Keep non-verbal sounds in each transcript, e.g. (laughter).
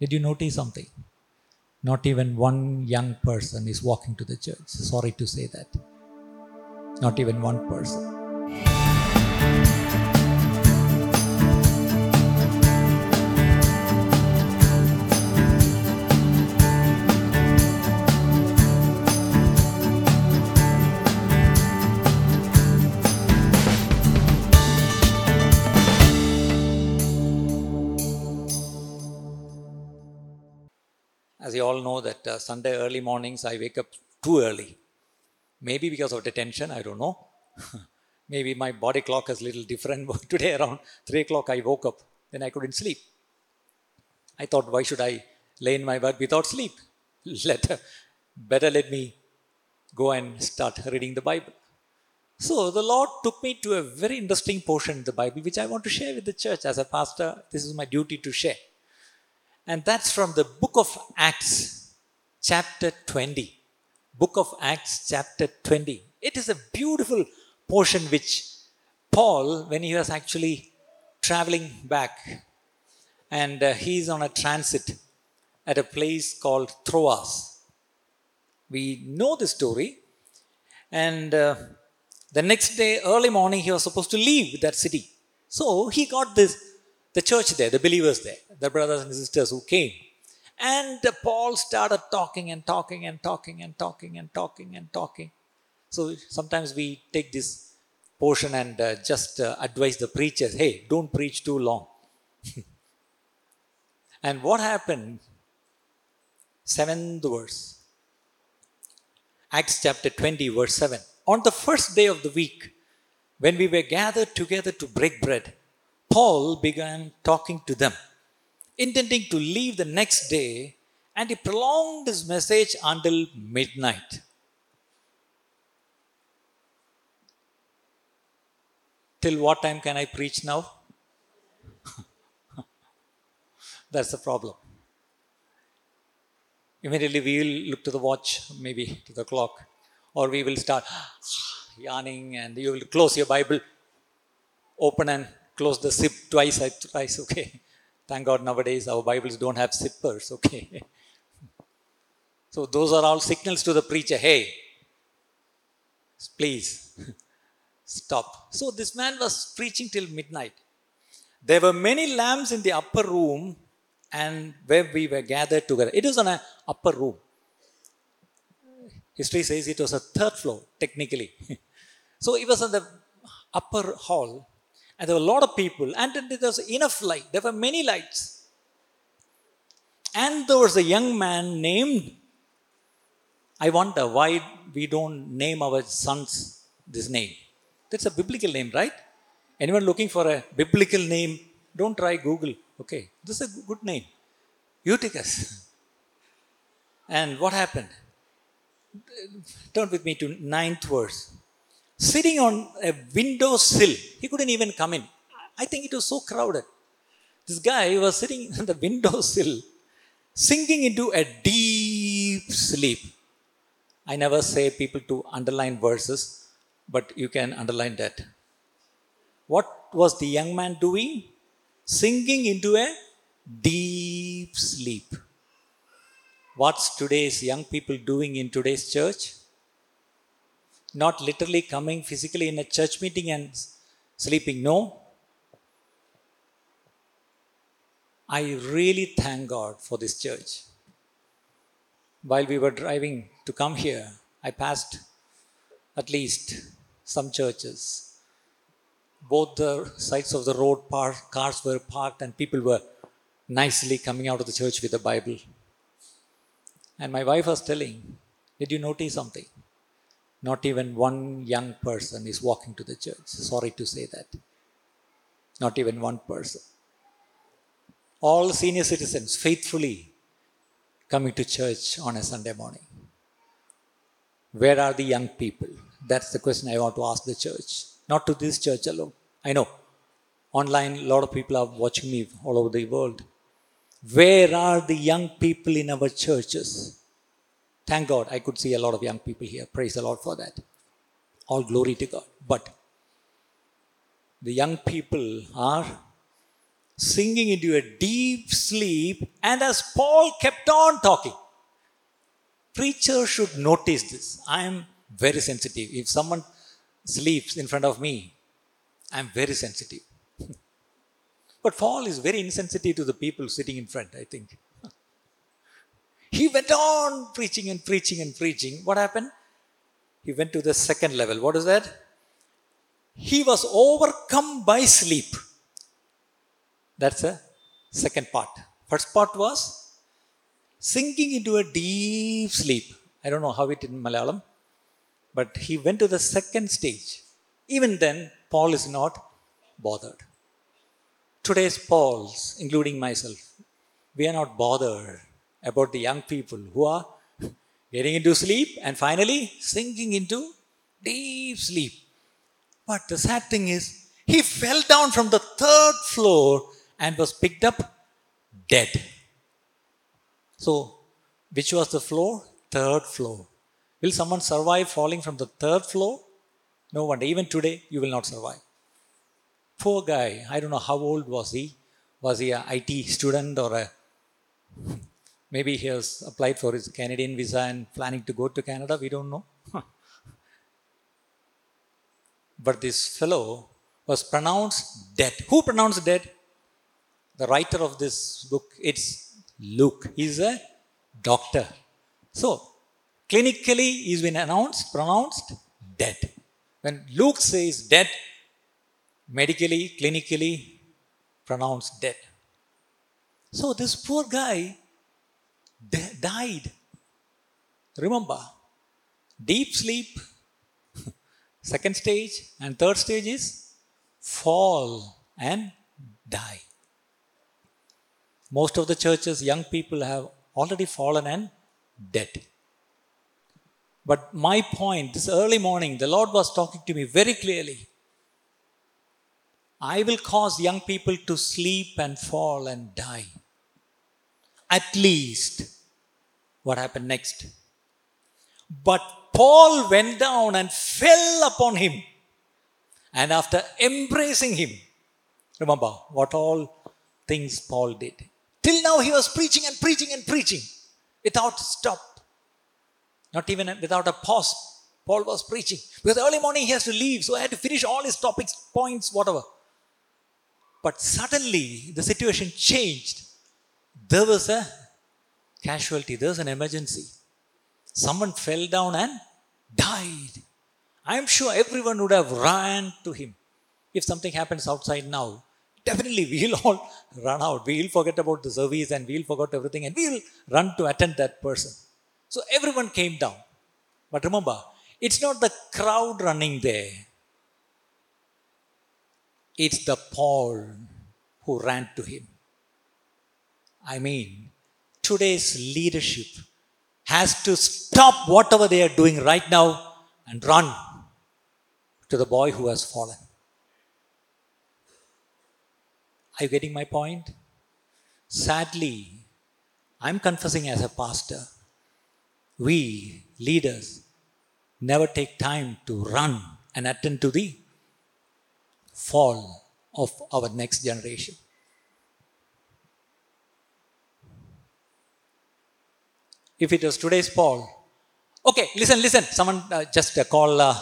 Did you notice something? Not even one young person is walking to the church. Sorry to say that. Not even one person. All know that uh, Sunday early mornings I wake up too early. Maybe because of the tension, I don't know. (laughs) Maybe my body clock is a little different. (laughs) Today around 3 o'clock I woke up. Then I couldn't sleep. I thought, why should I lay in my bed without sleep? (laughs) Let, better let me go and start reading the Bible. So the Lord took me to a very interesting portion in the Bible, which I want to share with the church. As a pastor, this is my duty to share. And that's from the book of Acts, chapter 20. Book of Acts, chapter 20. It is a beautiful portion which Paul, when he was actually traveling back, and uh, he's on a transit at a place called Troas. We know the story, and uh, the next day, early morning, he was supposed to leave that city. So he got this, the church there, the believers there, the brothers and sisters who came. And Paul started talking and talking and talking and talking and talking and talking. So sometimes we take this portion and uh, just uh, advise the preachers hey, don't preach too long. (laughs) and what happened? Seventh verse. Acts chapter 20, verse 7. On the first day of the week, when we were gathered together to break bread, Paul began talking to them, intending to leave the next day, and he prolonged his message until midnight. Till what time can I preach now? (laughs) That's the problem. Immediately we will look to the watch, maybe to the clock, or we will start (gasps) yawning and you will close your Bible, open and close the zip twice, twice, okay. Thank God nowadays our Bibles don't have zippers, okay. (laughs) so those are all signals to the preacher, hey, please (laughs) stop. So this man was preaching till midnight. There were many lamps in the upper room and where we were gathered together. It was on an uh, upper room. History says it was a third floor, technically. (laughs) so it was on the upper hall, and there were a lot of people, and there was enough light. There were many lights. And there was a young man named, I wonder why we don't name our sons this name. That's a biblical name, right? Anyone looking for a biblical name, don't try Google. Okay, this is a good name. Eutychus. And what happened? Turn with me to ninth verse. Sitting on a window sill, he couldn't even come in. I think it was so crowded. This guy was sitting (laughs) on the window sill, sinking into a deep sleep. I never say people to underline verses, but you can underline that. What was the young man doing? Sinking into a deep sleep. What's today's young people doing in today's church? Not literally coming physically in a church meeting and sleeping. No. I really thank God for this church. While we were driving to come here, I passed at least some churches. Both the sides of the road, par- cars were parked, and people were nicely coming out of the church with the Bible. And my wife was telling, Did you notice something? Not even one young person is walking to the church. Sorry to say that. Not even one person. All senior citizens faithfully coming to church on a Sunday morning. Where are the young people? That's the question I want to ask the church. Not to this church alone. I know. Online, a lot of people are watching me all over the world. Where are the young people in our churches? Thank God I could see a lot of young people here. Praise the Lord for that. All glory to God. But the young people are sinking into a deep sleep, and as Paul kept on talking, preacher should notice this. I am very sensitive. If someone sleeps in front of me, I am very sensitive. (laughs) but Paul is very insensitive to the people sitting in front, I think. He went on preaching and preaching and preaching. What happened? He went to the second level. What is that? He was overcome by sleep. That's the second part. First part was sinking into a deep sleep. I don't know how it in Malayalam, but he went to the second stage. Even then, Paul is not bothered. Today's Pauls, including myself, we are not bothered about the young people who are getting into sleep and finally sinking into deep sleep. But the sad thing is, he fell down from the third floor and was picked up dead. So, which was the floor? Third floor. Will someone survive falling from the third floor? No wonder. Even today, you will not survive. Poor guy. I don't know how old was he. Was he a IT student or a maybe he has applied for his Canadian visa and planning to go to Canada? We don't know. but this fellow was pronounced dead. Who pronounced dead? The writer of this book, it's Luke. He's a doctor. So, clinically, he's been announced, pronounced dead. When Luke says dead, medically, clinically, pronounced dead. So, this poor guy died. Remember, deep sleep, (laughs) second stage, and third stage is fall and die. Most of the churches, young people have already fallen and dead. But my point, this early morning, the Lord was talking to me very clearly. I will cause young people to sleep and fall and die. At least, what happened next? But Paul went down and fell upon him. And after embracing him, remember what all things Paul did. Till now, he was preaching and preaching and preaching without stop. Not even without a pause. Paul was preaching. Because early morning he has to leave, so I had to finish all his topics, points, whatever. But suddenly the situation changed. There was a casualty, there was an emergency. Someone fell down and died. I am sure everyone would have ran to him. If something happens outside now, definitely we'll all (laughs) run out. We'll forget about the service and we'll forget everything and we'll run to attend that person. So everyone came down. But remember, it's not the crowd running there. It's the Paul who ran to him. I mean, today's leadership has to stop whatever they are doing right now and run to the boy who has fallen. Are you getting my point? Sadly, I'm confessing as a pastor, we leaders never take time to run and attend to the fall of our next generation. If it was today's Paul, okay, listen, listen. Someone uh, just uh, call uh,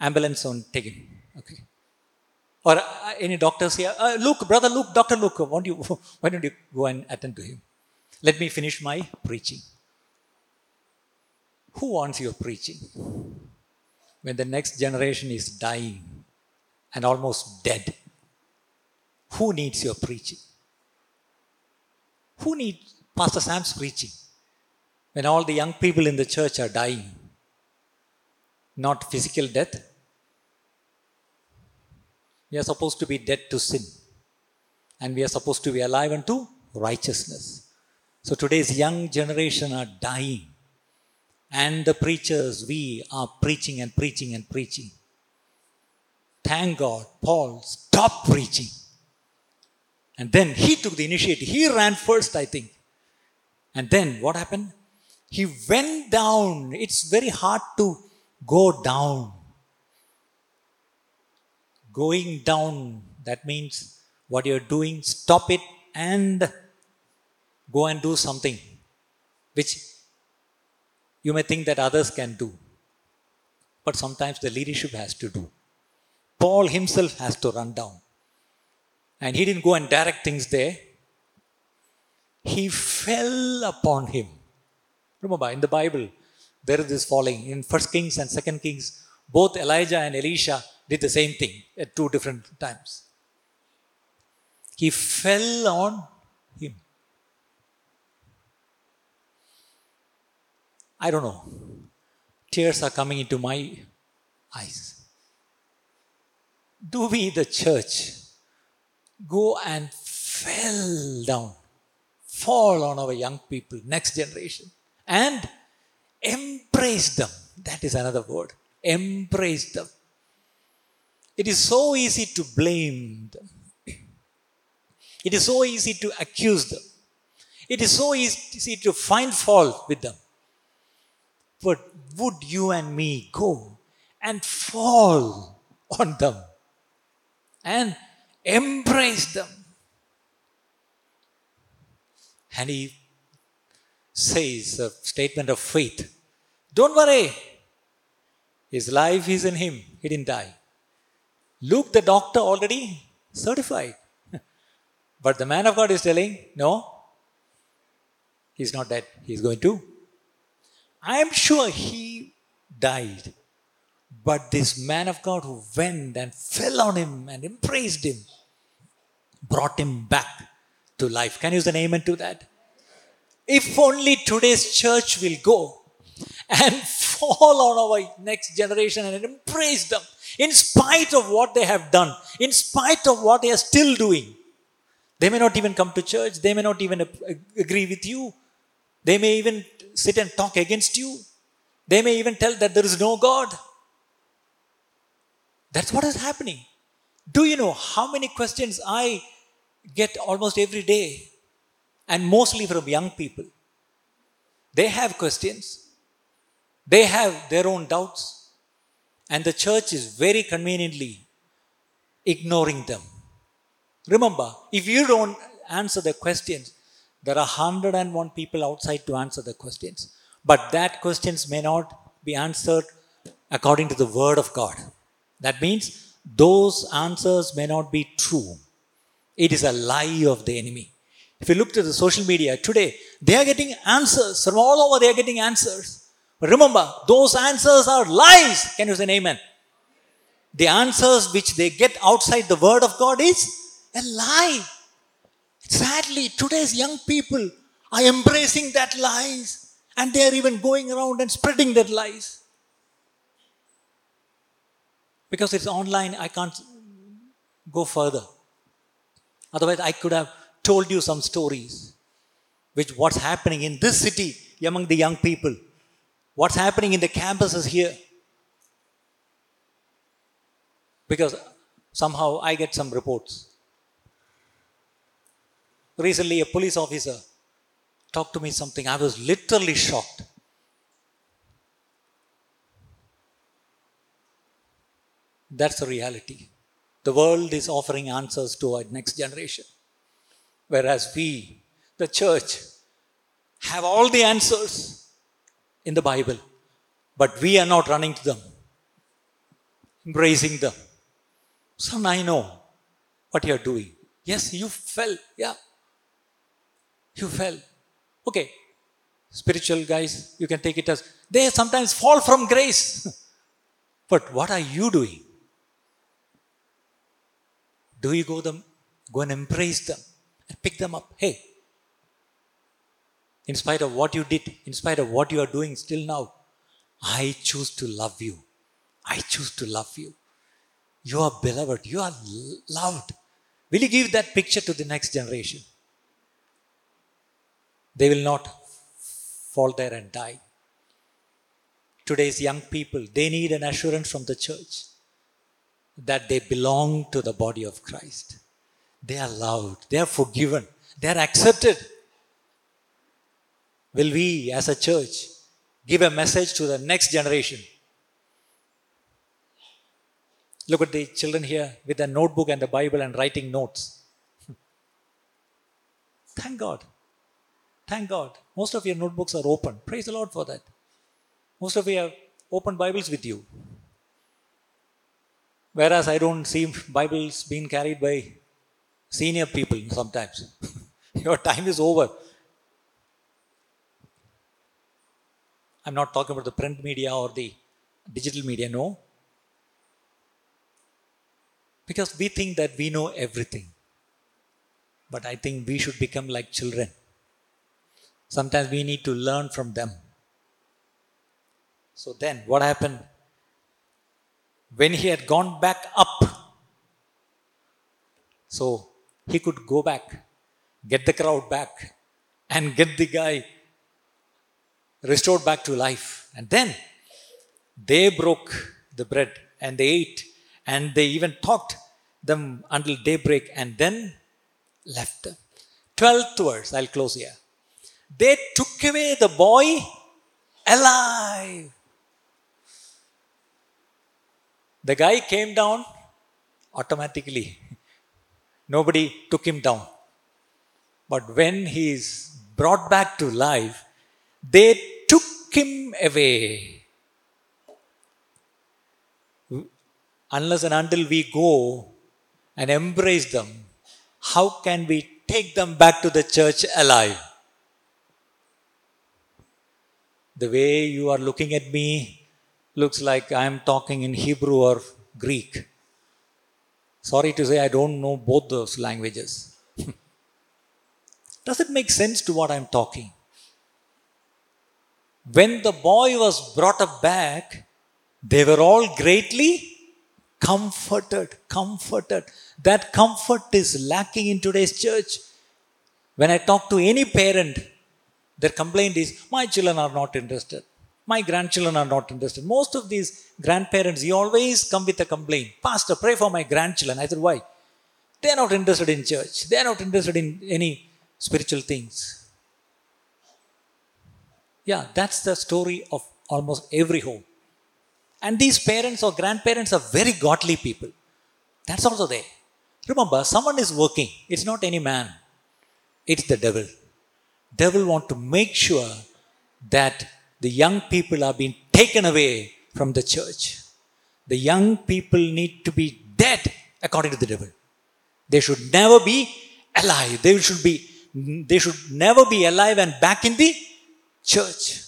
ambulance on take him. Okay. Or uh, any doctors here? Uh, Luke, brother Luke, Doctor Luke, why don't, you, (laughs) why don't you go and attend to him? Let me finish my preaching. Who wants your preaching? When the next generation is dying and almost dead, who needs your preaching? Who needs Pastor Sam's preaching? When all the young people in the church are dying, not physical death. We are supposed to be dead to sin, and we are supposed to be alive unto righteousness. So today's young generation are dying, and the preachers, we are preaching and preaching and preaching. Thank God, Paul stopped preaching. And then he took the initiative. He ran first, I think. And then what happened? He went down. It's very hard to go down. Going down, that means what you're doing, stop it and go and do something which you may think that others can do. But sometimes the leadership has to do. Paul himself has to run down. And he didn't go and direct things there. He fell upon him. Remember, in the Bible, there is this falling. In First Kings and Second Kings, both Elijah and Elisha did the same thing at two different times. He fell on him. I don't know. Tears are coming into my eyes. Do we, the church, go and fell down, fall on our young people, next generation, and embrace them? That is another word. Embrace them. It is so easy to blame them. It is so easy to accuse them. It is so easy to find fault with them. But would you and me go and fall on them and embrace them? And he says a statement of faith Don't worry, his life is in him, he didn't die. Luke, the doctor, already certified. (laughs) But the man of God is telling, No, he's not dead, he's going to I am sure he died. But this man of God who went and fell on him and embraced him brought him back to life. Can you say an amen to that? If only today's church will go and fall on our next generation and embrace them in spite of what they have done, in spite of what they are still doing. They may not even come to church, they may not even agree with you, they may even sit and talk against you. They may even tell that there is no God. That's what is happening. Do you know how many questions I get almost every day? And mostly from young people. They have questions, they have their own doubts, and the church is very conveniently ignoring them. Remember, if you don't answer the questions, there are 101 people outside to answer the questions. But that questions may not be answered according to the word of God. That means those answers may not be true. It is a lie of the enemy. If you look to the social media today, they are getting answers from all over, they are getting answers. But remember, those answers are lies. Can you say amen? The answers which they get outside the word of God is a lie. Sadly, today's young people are embracing that lies and they are even going around and spreading that lies. Because it's online, I can't go further. Otherwise, I could have told you some stories which what's happening in this city among the young people, what's happening in the campuses here. Because somehow I get some reports. Recently, a police officer talked to me something. I was literally shocked. That's the reality. The world is offering answers to our next generation. Whereas we, the church, have all the answers in the Bible, but we are not running to them, embracing them. Son, I know what you're doing. Yes, you fell. Yeah. You fell. Okay. Spiritual guys, you can take it as they sometimes fall from grace. (laughs) but what are you doing? Do you go them go and embrace them and pick them up? Hey, in spite of what you did, in spite of what you are doing still now, I choose to love you. I choose to love you. You are beloved. You are loved. Will you give that picture to the next generation? They will not fall there and die. Today's young people, they need an assurance from the church that they belong to the body of Christ. They are loved, they are forgiven, they are accepted. Will we, as a church, give a message to the next generation? Look at the children here with a notebook and the Bible and writing notes. (laughs) Thank God. Thank God. Most of your notebooks are open. Praise the Lord for that. Most of you have open Bibles with you. Whereas I don't see Bibles being carried by senior people sometimes. (laughs) your time is over. I'm not talking about the print media or the digital media, no. Because we think that we know everything. But I think we should become like children. Sometimes we need to learn from them. So then, what happened? When he had gone back up, so he could go back, get the crowd back, and get the guy restored back to life. And then they broke the bread and they ate and they even talked them until daybreak and then left them. Twelfth verse, I'll close here. They took away the boy alive. The guy came down automatically. Nobody took him down. But when he is brought back to life, they took him away. Unless and until we go and embrace them, how can we take them back to the church alive? The way you are looking at me looks like I am talking in Hebrew or Greek. Sorry to say, I don't know both those languages. (laughs) Does it make sense to what I'm talking? When the boy was brought up back, they were all greatly comforted. Comforted. That comfort is lacking in today's church. When I talk to any parent, their complaint is, My children are not interested. My grandchildren are not interested. Most of these grandparents, you always come with a complaint. Pastor, pray for my grandchildren. I said, Why? They are not interested in church. They are not interested in any spiritual things. Yeah, that's the story of almost every home. And these parents or grandparents are very godly people. That's also there. Remember, someone is working. It's not any man. It's the devil. Devil want to make sure that the young people are being taken away from the church. The young people need to be dead according to the devil. They should never be alive. They should be they should never be alive and back in the church.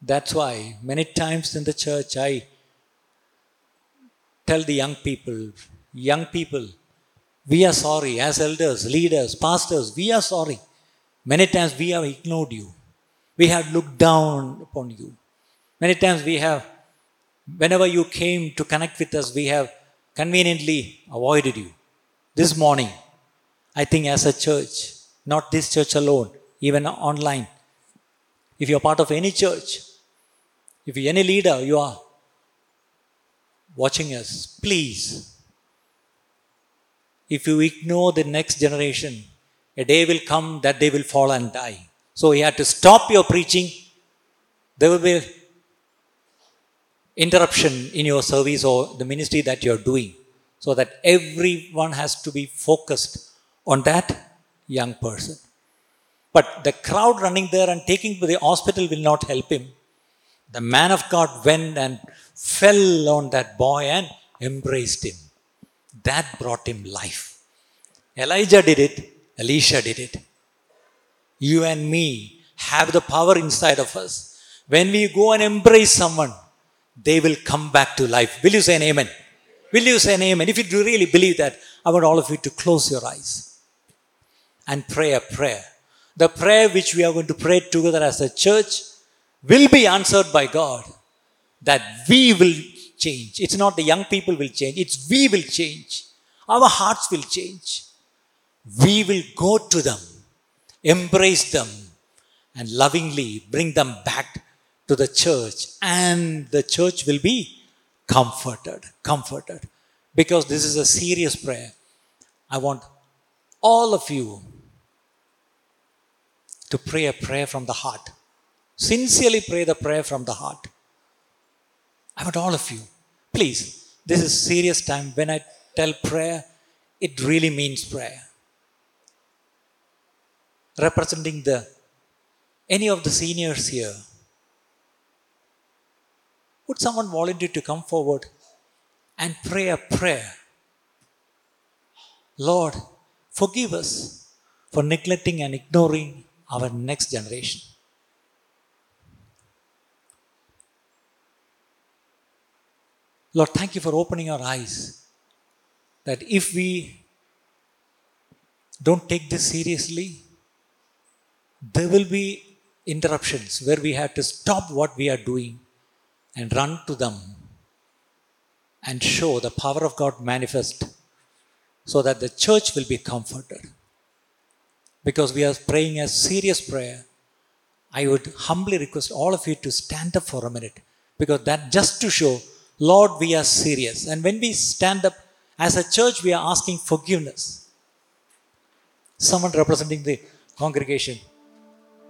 That's why many times in the church I tell the young people, young people, we are sorry as elders, leaders, pastors, we are sorry. Many times we have ignored you. We have looked down upon you. Many times we have, whenever you came to connect with us, we have conveniently avoided you. This morning, I think as a church, not this church alone, even online, if you're part of any church, if you're any leader, you are watching us, please if you ignore the next generation, a day will come that they will fall and die. So you have to stop your preaching. There will be interruption in your service or the ministry that you're doing. So that everyone has to be focused on that young person. But the crowd running there and taking to the hospital will not help him. The man of God went and fell on that boy and embraced him. That brought him life. Elijah did it, Elisha did it. You and me have the power inside of us. When we go and embrace someone, they will come back to life. Will you say an amen? Will you say an amen? If you do really believe that, I want all of you to close your eyes and pray a prayer. The prayer which we are going to pray together as a church will be answered by God. That we will change. It's not the young people will change, it's we will change. Our hearts will change. We will go to them, embrace them, and lovingly bring them back to the church, and the church will be comforted. Comforted. Because this is a serious prayer. I want all of you to pray a prayer from the heart. Sincerely pray the prayer from the heart. I want all of you Please, this is serious time. When I tell prayer, it really means prayer. Representing the any of the seniors here, would someone volunteer to come forward and pray a prayer? Lord, forgive us for neglecting and ignoring our next generation. Lord, thank you for opening our eyes that if we don't take this seriously, there will be interruptions where we have to stop what we are doing and run to them and show the power of God manifest so that the church will be comforted. Because we are praying a serious prayer, I would humbly request all of you to stand up for a minute because that just to show, Lord, we are serious. And when we stand up as a church, we are asking forgiveness. Someone representing the congregation,